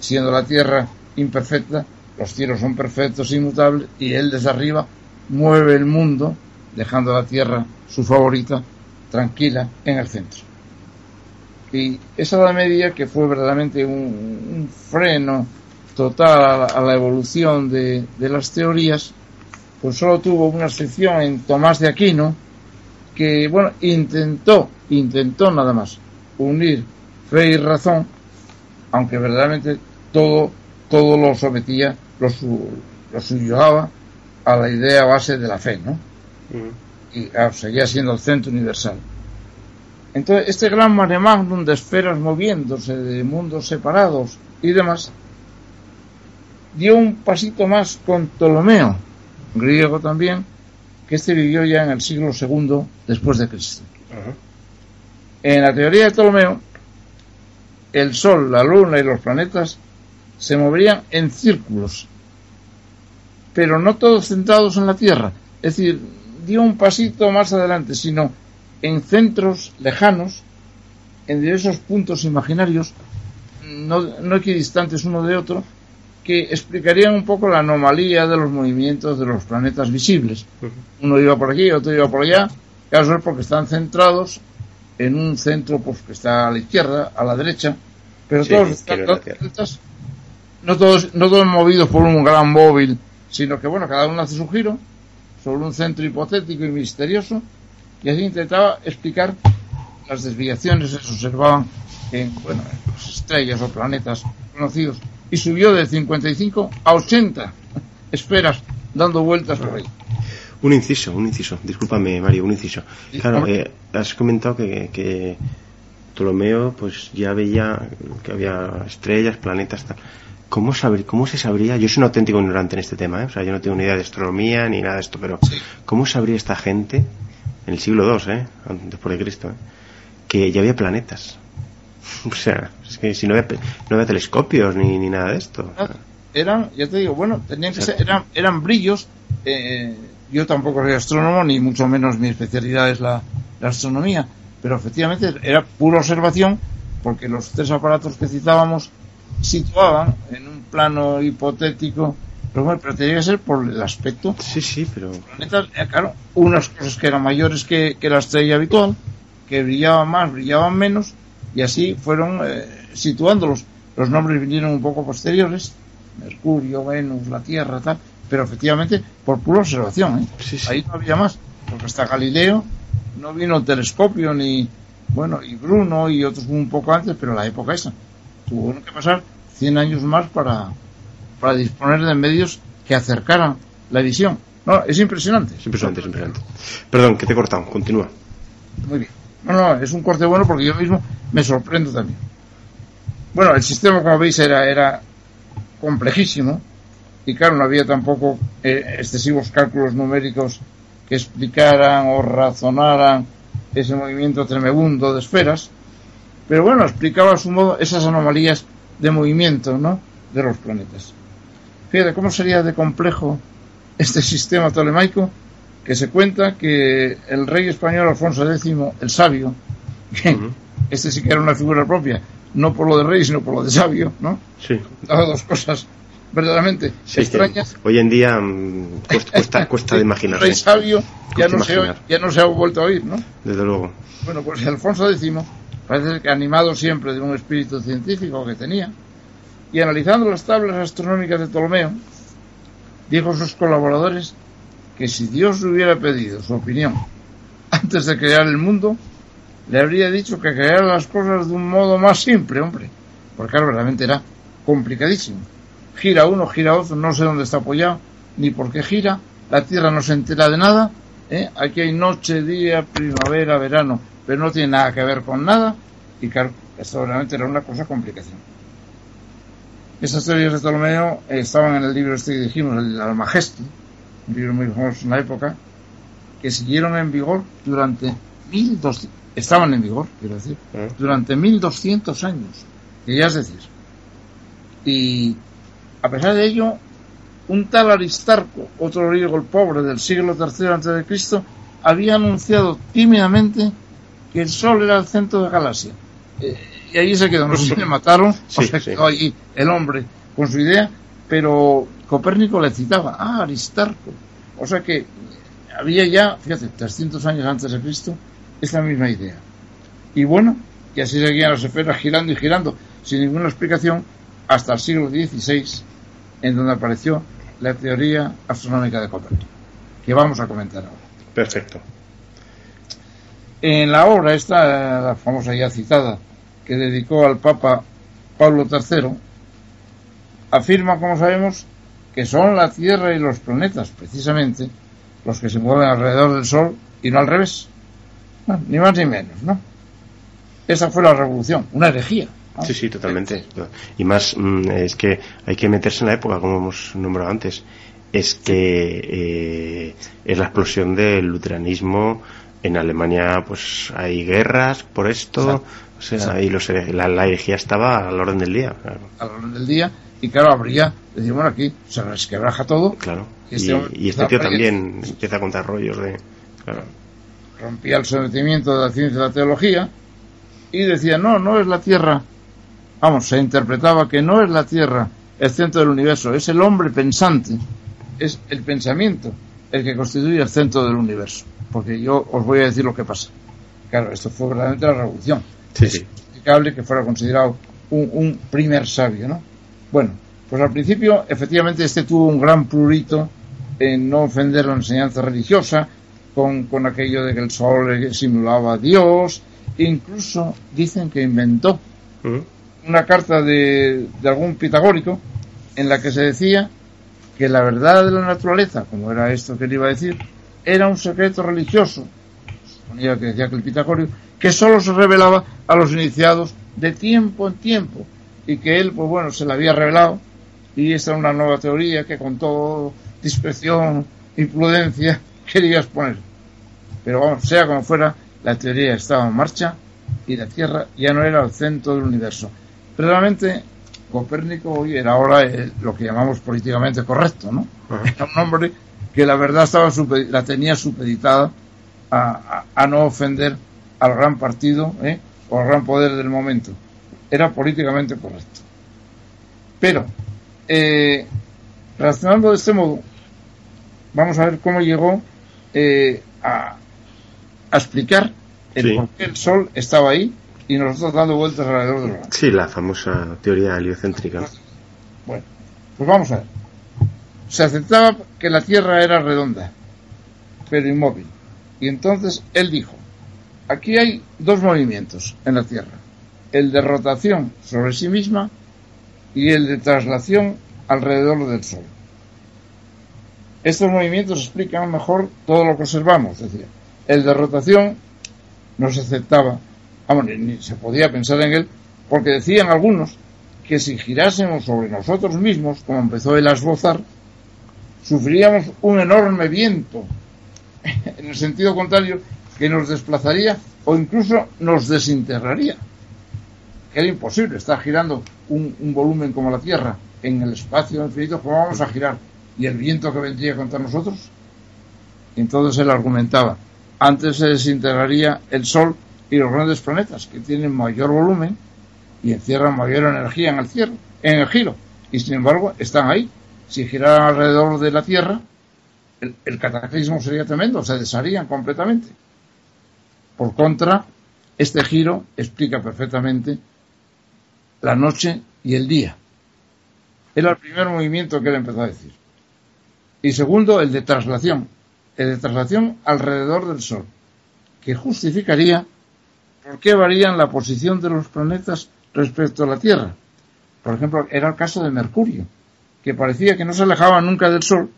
Siendo la Tierra imperfecta, los cielos son perfectos, inmutables, y Él desde arriba mueve el mundo, dejando a la Tierra, su favorita, tranquila en el centro. Y esa Edad Media, que fue verdaderamente un, freno total a la, evolución de, de las teorías, pues solo tuvo una excepción en Tomás de Aquino, que, bueno, intentó, intentó nada más unir fe y razón, aunque verdaderamente todo, todo lo sometía, lo, su, lo a la idea base de la fe, ¿no? Y ah, seguía siendo el centro universal. Entonces, este gran mare magnum de esferas moviéndose, de mundos separados y demás, dio un pasito más con Ptolomeo, griego también, que este vivió ya en el siglo II después de Cristo. En la teoría de Ptolomeo, el Sol, la Luna y los planetas se moverían en círculos, pero no todos centrados en la Tierra. Es decir, dio un pasito más adelante, sino en centros lejanos, en diversos puntos imaginarios, no, no equidistantes uno de otro, que explicarían un poco la anomalía de los movimientos de los planetas visibles. Uno iba por aquí, otro iba por allá, caso es porque están centrados en un centro pues, que está a la izquierda, a la derecha, pero todos están, no todos, no todos movidos por un gran móvil, sino que bueno, cada uno hace su giro sobre un centro hipotético y misterioso, y así intentaba explicar las desviaciones que se observaban en, bueno, estrellas o planetas conocidos, y subió de 55 a 80 esferas dando vueltas por ahí. Un inciso, un inciso, discúlpame Mario, un inciso. Claro, eh, has comentado que, que Ptolomeo pues ya veía que había estrellas, planetas, tal. ¿Cómo, ¿Cómo se sabría? Yo soy un auténtico ignorante en este tema, ¿eh? o sea, yo no tengo ni idea de astronomía ni nada de esto, pero ¿cómo sabría esta gente en el siglo II, ¿eh? después de Cristo, ¿eh? que ya había planetas? O sea, es que si no había, no había telescopios ni, ni nada de esto. Ah, eran, ya te digo, bueno, tenían que ser, eran, eran brillos. Eh, yo tampoco soy astrónomo, ni mucho menos mi especialidad es la, la astronomía, pero efectivamente era pura observación, porque los tres aparatos que citábamos situaban en un plano hipotético, pero, bueno, pero tenía que ser por el aspecto. Sí, sí, pero. Planetas, eh, claro, unas cosas que eran mayores que, la estrella habitual, que brillaban más, brillaban menos, y así fueron eh, situándolos. Los nombres vinieron un poco posteriores, Mercurio, Venus, la Tierra, tal, pero efectivamente por pura observación. ¿eh? Ahí no había más, porque hasta Galileo no vino el telescopio, ni, bueno, y Bruno y otros un poco antes, pero la época esa. Tuvo que pasar 100 años más para, para disponer de medios que acercaran la visión. No, es impresionante. Es impresionante, es impresionante. Perdón, que te he cortado, continúa. Muy bien. No, no, es un corte bueno porque yo mismo me sorprendo también. Bueno, el sistema, como veis, era, era complejísimo y claro, no había tampoco eh, excesivos cálculos numéricos que explicaran o razonaran ese movimiento tremebundo de esferas, pero bueno, explicaba a su modo esas anomalías de movimiento, ¿no? De los planetas. Fíjate cómo sería de complejo este sistema tolemaico que se cuenta que el rey español Alfonso X, el sabio, este sí que era una figura propia, no por lo de rey, sino por lo de sabio, ¿no? Sí. Daba dos cosas verdaderamente. Hoy en día mm, cuesta, cuesta, de imaginar. El rey sabio ya no, se, ya no se ha vuelto a oír, ¿no? Desde luego. Bueno, pues Alfonso X parece que animado siempre de un espíritu científico que tenía, y analizando las tablas astronómicas de Ptolomeo, dijo a sus colaboradores que si Dios le hubiera pedido su opinión antes de crear el mundo, le habría dicho que creara las cosas de un modo más simple, hombre, porque claro, realmente era complicadísimo. Gira uno, gira otro, no sé dónde está apoyado, ni por qué gira, la Tierra no se entera de nada, ¿eh? aquí hay noche, día, primavera, verano, pero no tiene nada que ver con nada, y claro, esto realmente era una cosa complicación. Esas teorías de Ptolomeo estaban en el libro este que dijimos, el Almagesto, un libro muy famoso en la época, que siguieron en vigor durante 1200, estaban en vigor, quiero decir, ah. durante 1200 años, que ya es decir. Y a pesar de ello, un tal Aristarco, otro griego el pobre del siglo III antes de Cristo, había anunciado tímidamente que el Sol era el centro de Galaxia. Eh, y ahí se quedó, no sé si le mataron, o se quedó allí el hombre con su idea, pero Copérnico le citaba, ah, Aristarco. O sea que había ya, fíjate, 300 años antes de Cristo, esta misma idea. Y bueno, y así seguían las esferas girando y girando, sin ninguna explicación, hasta el siglo XVI, en donde apareció la teoría astronómica de Copérnico. que vamos a comentar ahora. Perfecto. En la obra esta, la famosa ya citada, que dedicó al Papa Pablo III, afirma, como sabemos, que son la Tierra y los planetas, precisamente, los que se mueven alrededor del Sol y no al revés. ni más ni menos, ¿no? Esa fue la revolución, una herejía. Sí, sí, totalmente. Y más, mm, es que hay que meterse en la época, como hemos nombrado antes. Es que eh, es la explosión del luteranismo. En Alemania, pues hay guerras por esto. O sea, ahí los, la, la, herejía estaba a la orden del día. A la orden del día. Y claro, habría, decir, bueno, aquí se resquebraja todo. Claro. Y este, y, este tío también empieza a contar rollos de. Claro. Rompía el sometimiento de la ciencia y la teología y decía, no, no es la Tierra. Vamos, se interpretaba que no es la Tierra el centro del universo, es el hombre pensante, es el pensamiento el que constituye el centro del universo. Porque yo os voy a decir lo que pasa. Claro, esto fue verdaderamente la revolución. Sí, es explicable que fuera considerado un, un, primer sabio, ¿no? Bueno, pues al principio, efectivamente, este tuvo un gran prurito en no ofender la enseñanza religiosa, con, con aquello de que el sol simulaba a Dios, incluso dicen que inventó una carta de, algún pitagórico en la que se decía que la verdad de la naturaleza, como era esto que él iba a decir, era un secreto religioso, suponía que decía que el pitagórico, que solo se revelaba a los iniciados de tiempo en tiempo y que él, pues bueno, se la había revelado y esta era una nueva teoría que con todo discreción y prudencia quería exponer. Pero vamos, sea como fuera, la teoría estaba en marcha y la Tierra ya no era el centro del universo. Pero realmente Copérnico hoy era ahora lo que llamamos políticamente correcto, ¿no? Era un hombre que la verdad estaba la tenía supeditada a, a, no ofender al gran partido ¿eh? o al gran poder del momento. Era políticamente correcto. Pero, eh, razonando de este modo, vamos a ver cómo llegó eh, a, a explicar el Sí. por qué el Sol estaba ahí y nosotros dando vueltas alrededor del. Sí, la famosa teoría heliocéntrica. Bueno, pues vamos a ver. Se aceptaba que la Tierra era redonda, pero inmóvil. Y entonces él dijo, aquí hay dos movimientos en la Tierra, el de rotación sobre sí misma y el de traslación alrededor del Sol. Estos movimientos explican mejor todo lo que observamos, decía. El de rotación no se aceptaba, vamos, ni, ni se podía pensar en él, porque decían algunos que si girásemos sobre nosotros mismos, como empezó él a esbozar, sufriríamos un enorme viento, en el sentido contrario, que nos desplazaría o incluso nos desintegraría. Que era imposible estar girando un, un volumen como la Tierra en el espacio infinito, ¿cómo vamos a girar? ¿Y el viento que vendría contra nosotros? Entonces él argumentaba, antes se desintegraría el Sol y los grandes planetas, que tienen mayor volumen y encierran mayor energía en el, cierre, en el giro. Y sin embargo, están ahí. Si giraran alrededor de la Tierra, el cataclismo sería tremendo, se desharían completamente. Por contra, este giro explica perfectamente la noche y el día. Era el primer movimiento que él empezó a decir. Y segundo, el de traslación. El de traslación alrededor del Sol, que justificaría por qué varían la posición de los planetas respecto a la Tierra. Por ejemplo, era el caso de Mercurio, que parecía que no se alejaba nunca del Sol,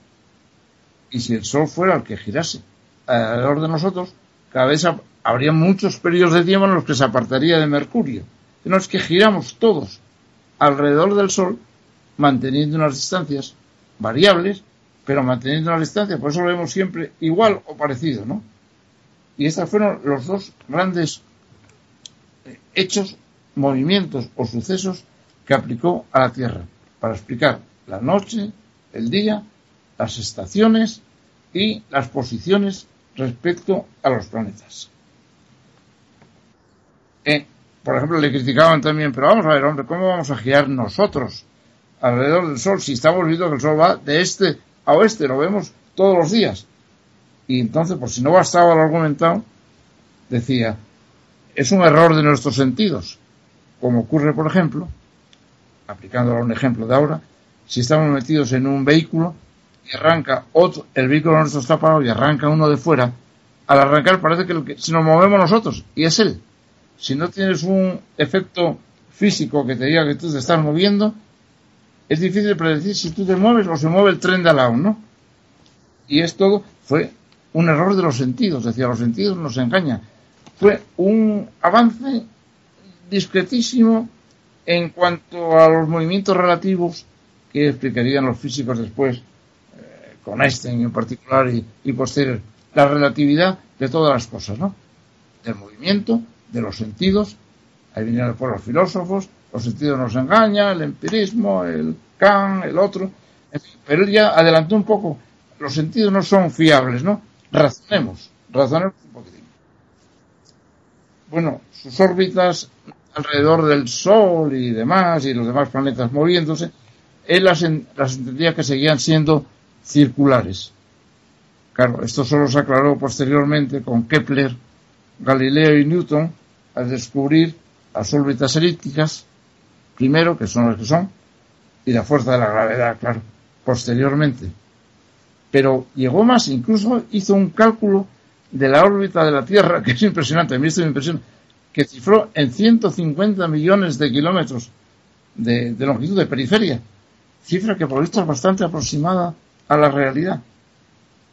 y si el Sol fuera el que girase alrededor de nosotros, cada vez habría muchos periodos de tiempo en los que se apartaría de Mercurio. No es que giramos todos alrededor del Sol, manteniendo unas distancias variables, pero manteniendo una distancia, por eso lo vemos siempre igual o parecido, ¿no? Y estos fueron los dos grandes hechos, movimientos o sucesos que aplicó a la Tierra para explicar la noche, el día, las estaciones y las posiciones respecto a los planetas. Eh, por ejemplo, le criticaban también, pero vamos a ver, hombre, ¿cómo vamos a girar nosotros alrededor del Sol si estamos viendo que el Sol va de este a oeste, lo vemos todos los días? Y entonces, por si no bastaba lo argumentado, decía, es un error de nuestros sentidos, como ocurre, por ejemplo, aplicándolo a un ejemplo de ahora, si estamos metidos en un vehículo y arranca otro, el vehículo nuestro está parado y arranca uno de fuera, al arrancar parece que, si nos movemos nosotros, y es él. Si no tienes un efecto físico que te diga que tú te estás moviendo, es difícil predecir si tú te mueves o se mueve el tren de al lado, ¿no? Y esto fue un error de los sentidos, decía, los sentidos nos engañan. Fue un avance discretísimo en cuanto a los movimientos relativos que explicarían los físicos después, eh, con Einstein en particular y, posterior, la relatividad de todas las cosas, ¿no? Del movimiento, de los sentidos, ahí vinieron por los filósofos, los sentidos nos engañan, el empirismo, el Kant, el otro, pero ya adelantó un poco, los sentidos no son fiables, ¿no? Razonemos, razonemos un poquitín. Bueno, sus órbitas alrededor del Sol y demás, y los demás planetas moviéndose, él las, entendía que seguían siendo circulares. Claro, esto solo se aclaró posteriormente con Kepler, Galileo y Newton al descubrir las órbitas elípticas, primero, que son las que son, y la fuerza de la gravedad, claro, posteriormente. Pero llegó más, incluso hizo un cálculo de la órbita de la Tierra, que es impresionante, a mí esto me impresiona, que cifró en 150 millones de kilómetros de, longitud de periferia, cifra que por visto es bastante aproximada a la realidad.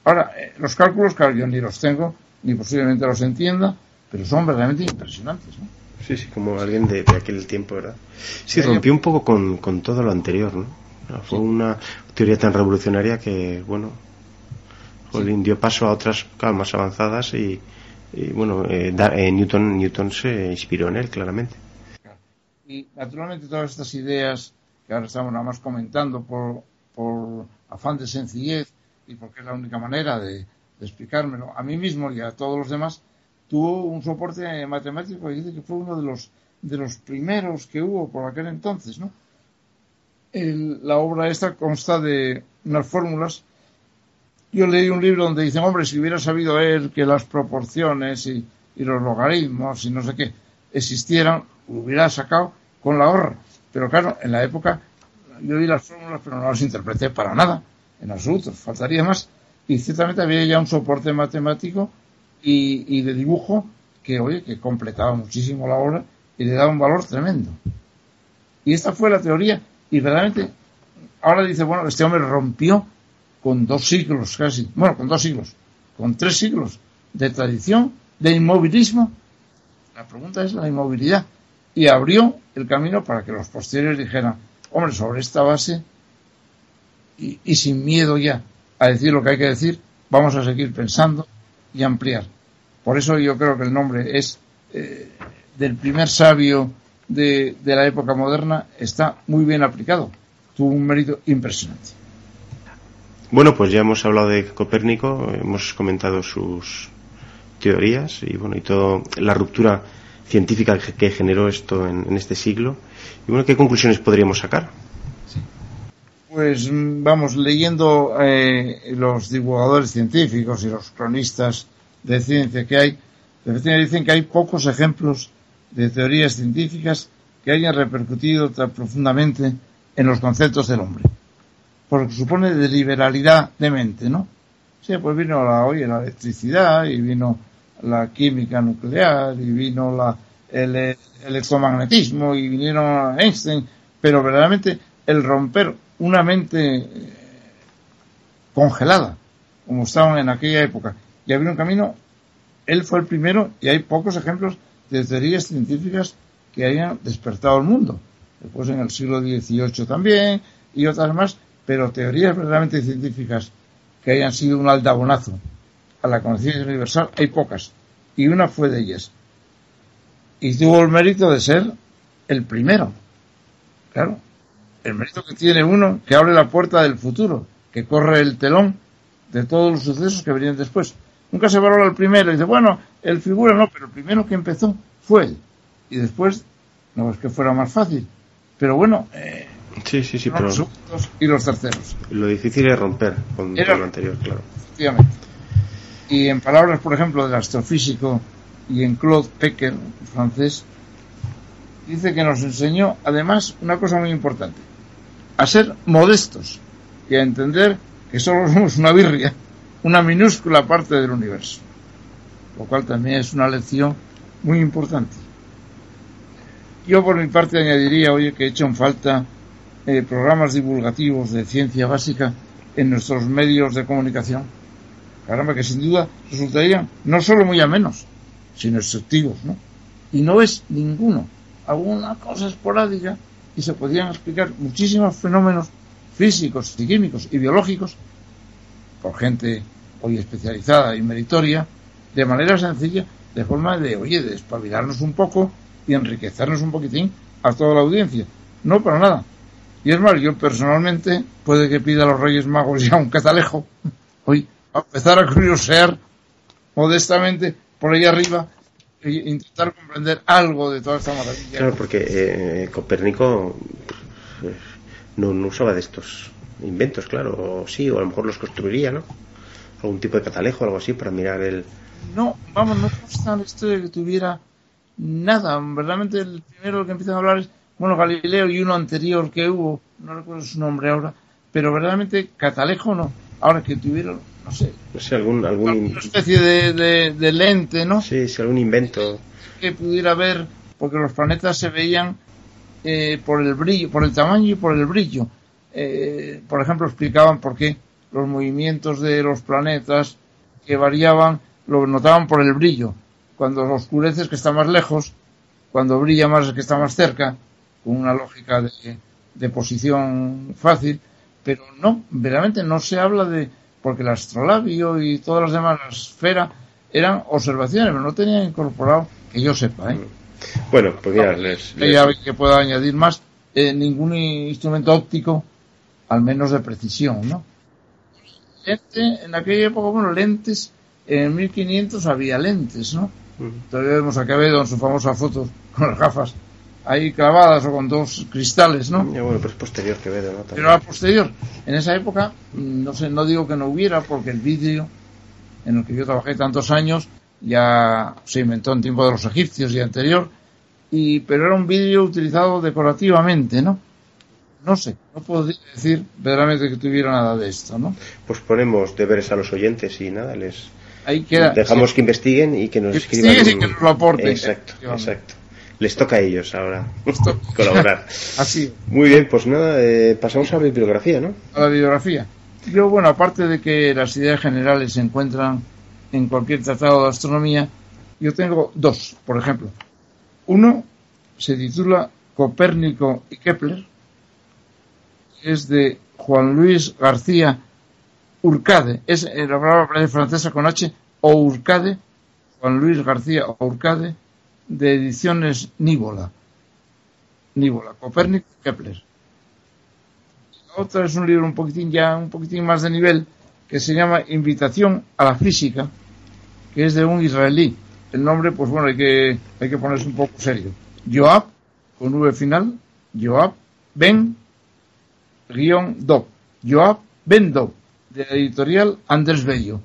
Ahora, eh, los cálculos, claro, yo ni los tengo, ni posiblemente los entienda, pero son verdaderamente impresionantes. ¿no? Sí, sí, como alguien de, aquel tiempo, ¿verdad? Sí, rompió un poco con, con todo lo anterior, ¿no? Fue una teoría tan revolucionaria que, bueno, dio paso a otras más avanzadas y, bueno, eh, eh, Newton, Newton se inspiró en él, claramente. Y naturalmente todas estas ideas que ahora estamos nada más comentando por, por afán de sencillez y porque es la única manera de, explicármelo a mí mismo y a todos los demás, tuvo un soporte matemático y dice que fue uno de los, de los primeros que hubo por aquel entonces, ¿no? la obra esta consta de unas fórmulas. Yo leí un libro donde dicen, hombre, si hubiera sabido él que las proporciones y, los logaritmos y no sé qué existieran, hubiera sacado con la horra. Pero claro, en la época yo vi las fórmulas, pero no las interpreté para nada, en absoluto, faltaría más y ciertamente había ya un soporte matemático y, de dibujo que, oye, que completaba muchísimo la obra y le daba un valor tremendo. Y esta fue la teoría y verdaderamente ahora dice, bueno, este hombre rompió con dos siglos casi, bueno, con dos siglos, con tres siglos de tradición, de inmovilismo. La pregunta es la inmovilidad. Y abrió el camino para que los posteriores dijeran, hombre, sobre esta base y sin miedo ya a decir lo que hay que decir, vamos a seguir pensando y ampliar. Por eso yo creo que el nombre es eh, del primer sabio de, de, la época moderna está muy bien aplicado. Tuvo un mérito impresionante. Bueno, pues ya hemos hablado de Copérnico, hemos comentado sus teorías y bueno y todo la ruptura científica que generó esto en, en este siglo. Y bueno, ¿qué conclusiones podríamos sacar? Pues vamos, leyendo eh, los divulgadores científicos y los cronistas de ciencia que hay, dicen que hay pocos ejemplos de teorías científicas que hayan repercutido tan profundamente en los conceptos del hombre. Porque supone de liberalidad de mente, ¿no? Sí, pues vino la, oye, la electricidad y vino la química nuclear y vino la, el electromagnetismo y vinieron Einstein, pero verdaderamente el romper una mente eh, congelada, como estaban en aquella época, y había un camino, él fue el primero, y hay pocos ejemplos de teorías científicas que hayan despertado el mundo. Después en el siglo XVIII también, y otras más, pero teorías verdaderamente científicas que hayan sido un aldabonazo a la conciencia universal, hay pocas. Y una fue de ellas. Y tuvo el mérito de ser el primero. Claro, el mérito que tiene uno que abre la puerta del futuro, que corre el telón de todos los sucesos que venían después. Nunca se valora el primero y dice, bueno, el figura no, pero el primero que empezó fue él. Y después, no es que fuera más fácil, pero bueno, eh, sí, sí, sí, pero... los y los terceros. Lo difícil es romper con, lo anterior, claro. Efectivamente. Y en palabras, por ejemplo, del astrofísico y en Claude Pecker, francés, dice que nos enseñó además una cosa muy importante a ser modestos y a entender que solo somos una birria, una minúscula parte del universo. Lo cual también es una lección muy importante. Yo por mi parte añadiría, oye, que he hecho en falta eh, programas divulgativos de ciencia básica en nuestros medios de comunicación. Caramba, que sin duda resultarían no solo muy a menos, sino exhaustivos, ¿no? Y no es ninguno. Alguna cosa esporádica y se podrían explicar muchísimos fenómenos físicos y químicos y biológicos por gente hoy especializada y meritoria de manera sencilla, de forma de, oye, de espabilarnos un poco y enriquecernos un poquitín a toda la audiencia. No para nada. Y es más, yo personalmente puede que pida a los Reyes Magos ya un catalejo, hoy, a empezar a curiosear modestamente por ahí arriba e intentar comprender algo de toda esta maravilla. Claro, porque eh, Copérnico no, no, usaba de estos inventos, claro, o sí, o a lo mejor los construiría, ¿no? Algún tipo de catalejo algo así para mirar el... No, vamos, no consta la historia que tuviera nada. Verdaderamente el primero que empiezan a hablar es, bueno, Galileo y uno anterior que hubo, no recuerdo su nombre ahora, pero verdaderamente catalejo no. Ahora que tuvieron, no sé. No sé, algún... algún especie de, de, de lente, ¿no? Sí, sí, algún invento. Que pudiera ver, porque los planetas se veían eh, por el brillo, por el tamaño y por el brillo. Eh, por ejemplo, explicaban por qué los movimientos de los planetas que variaban lo notaban por el brillo. Cuando oscurece es que está más lejos, cuando brilla más es que está más cerca, con una lógica de, de posición fácil, pero no, verdaderamente no se habla de, porque el astrolabio y todas las demás, la esfera, eran observaciones, pero no tenían incorporado, que yo sepa, ¿eh? Bueno, pues mira, les, les- Ya que puedo añadir más, eh, ningún instrumento óptico, al menos de precisión, ¿no? Lente, en aquella época, bueno, lentes, en 1500 había lentes, ¿no? Todavía vemos a Quevedo en su famosa foto con las gafas ahí clavadas o con dos cristales, ¿no? Ya, bueno, pues posterior que veo, ¿no? También. Pero a posterior, en esa época, mm, no sé, no digo que no hubiera, porque el vídeo en el que yo trabajé tantos años ya se inventó en tiempo de los egipcios y anterior, y, pero era un vídeo utilizado decorativamente, ¿no? No sé, no puedo decir verdaderamente que tuviera nada de esto, ¿no? Pues ponemos deberes a los oyentes y nada, les Ahí queda. dejamos sí. que investiguen y que nos Que escriban. investiguen y que nos lo aporten. Exacto, exacto. Les toca a ellos ahora colaborar. Así, Muy bien, pues nada, eh, pasamos a la bibliografía, ¿no? a la bibliografía. Yo, bueno, aparte de que las ideas generales se encuentran en cualquier tratado de astronomía, yo tengo dos, por ejemplo. Uno se titula Copérnico y Kepler, es de Juan Luis García Urcade, es eh, la palabra francesa con H, o Urcade, Juan Luis García Urcade, de ediciones Níbola. Níbola, Copérnico Kepler. La otra es un libro un poquitín ya, un poquitín más de nivel, que se llama Invitación a la Física, que es de un israelí. El nombre, pues bueno, hay que, hay que ponerse un poco serio. Joab, con V final, Joab Ben, guion Dob. Joab Ben Dob, de la editorial Andrés Bello.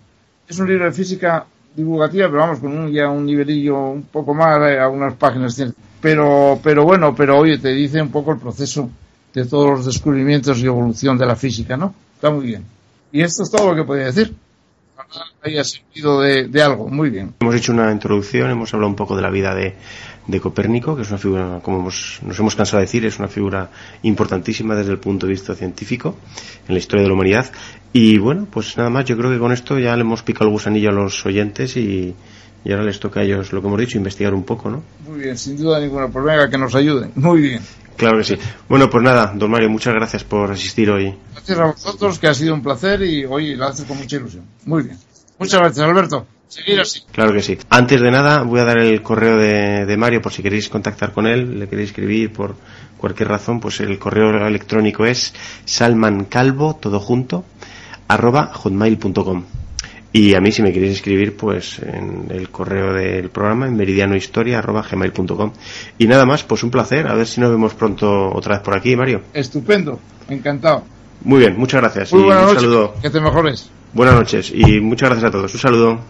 Es un libro de física divulgativa, pero vamos, con un, ya un nivelillo un poco más, eh, algunas páginas tiene. Pero, pero bueno, pero oye, te dice un poco el proceso de todos los descubrimientos y evolución de la física, ¿no? Está muy bien. Y esto es todo lo que podía decir. Ojalá haya servido de, de algo. Muy bien. Hemos hecho una introducción, hemos hablado un poco de la vida de, de Copérnico, que es una figura, como hemos- nos hemos cansado de decir, es una figura importantísima desde el punto de vista científico en la historia de la humanidad. Y bueno, pues nada más, yo creo que con esto ya le hemos picado el gusanillo a los oyentes y, y ahora les toca a ellos, lo que hemos dicho, investigar un poco, ¿no? Muy bien, sin duda ninguna. Pues venga, que nos ayuden. Muy bien. Claro que sí. Bueno, pues nada, don Mario, muchas gracias por asistir hoy. Gracias a vosotros, que ha sido un placer y hoy lo haces con mucha ilusión. Muy bien. Muchas gracias, Alberto. Seguir así. Claro que sí. Antes de nada, voy a dar el correo de, de Mario por si queréis contactar con él, le queréis escribir por cualquier razón, pues el correo electrónico es salmancalvo, todo junto, arroba hotmail.com. Y a mí, si me queréis escribir, pues en el correo del programa, en meridianohistoria, arroba gmail.com. Y nada más, pues un placer. A ver si nos vemos pronto otra vez por aquí, Mario. Estupendo. Encantado. Muy bien, muchas gracias. Muy y buenas un noches. saludo. Que te mejores. Buenas noches y muchas gracias a todos. Un saludo.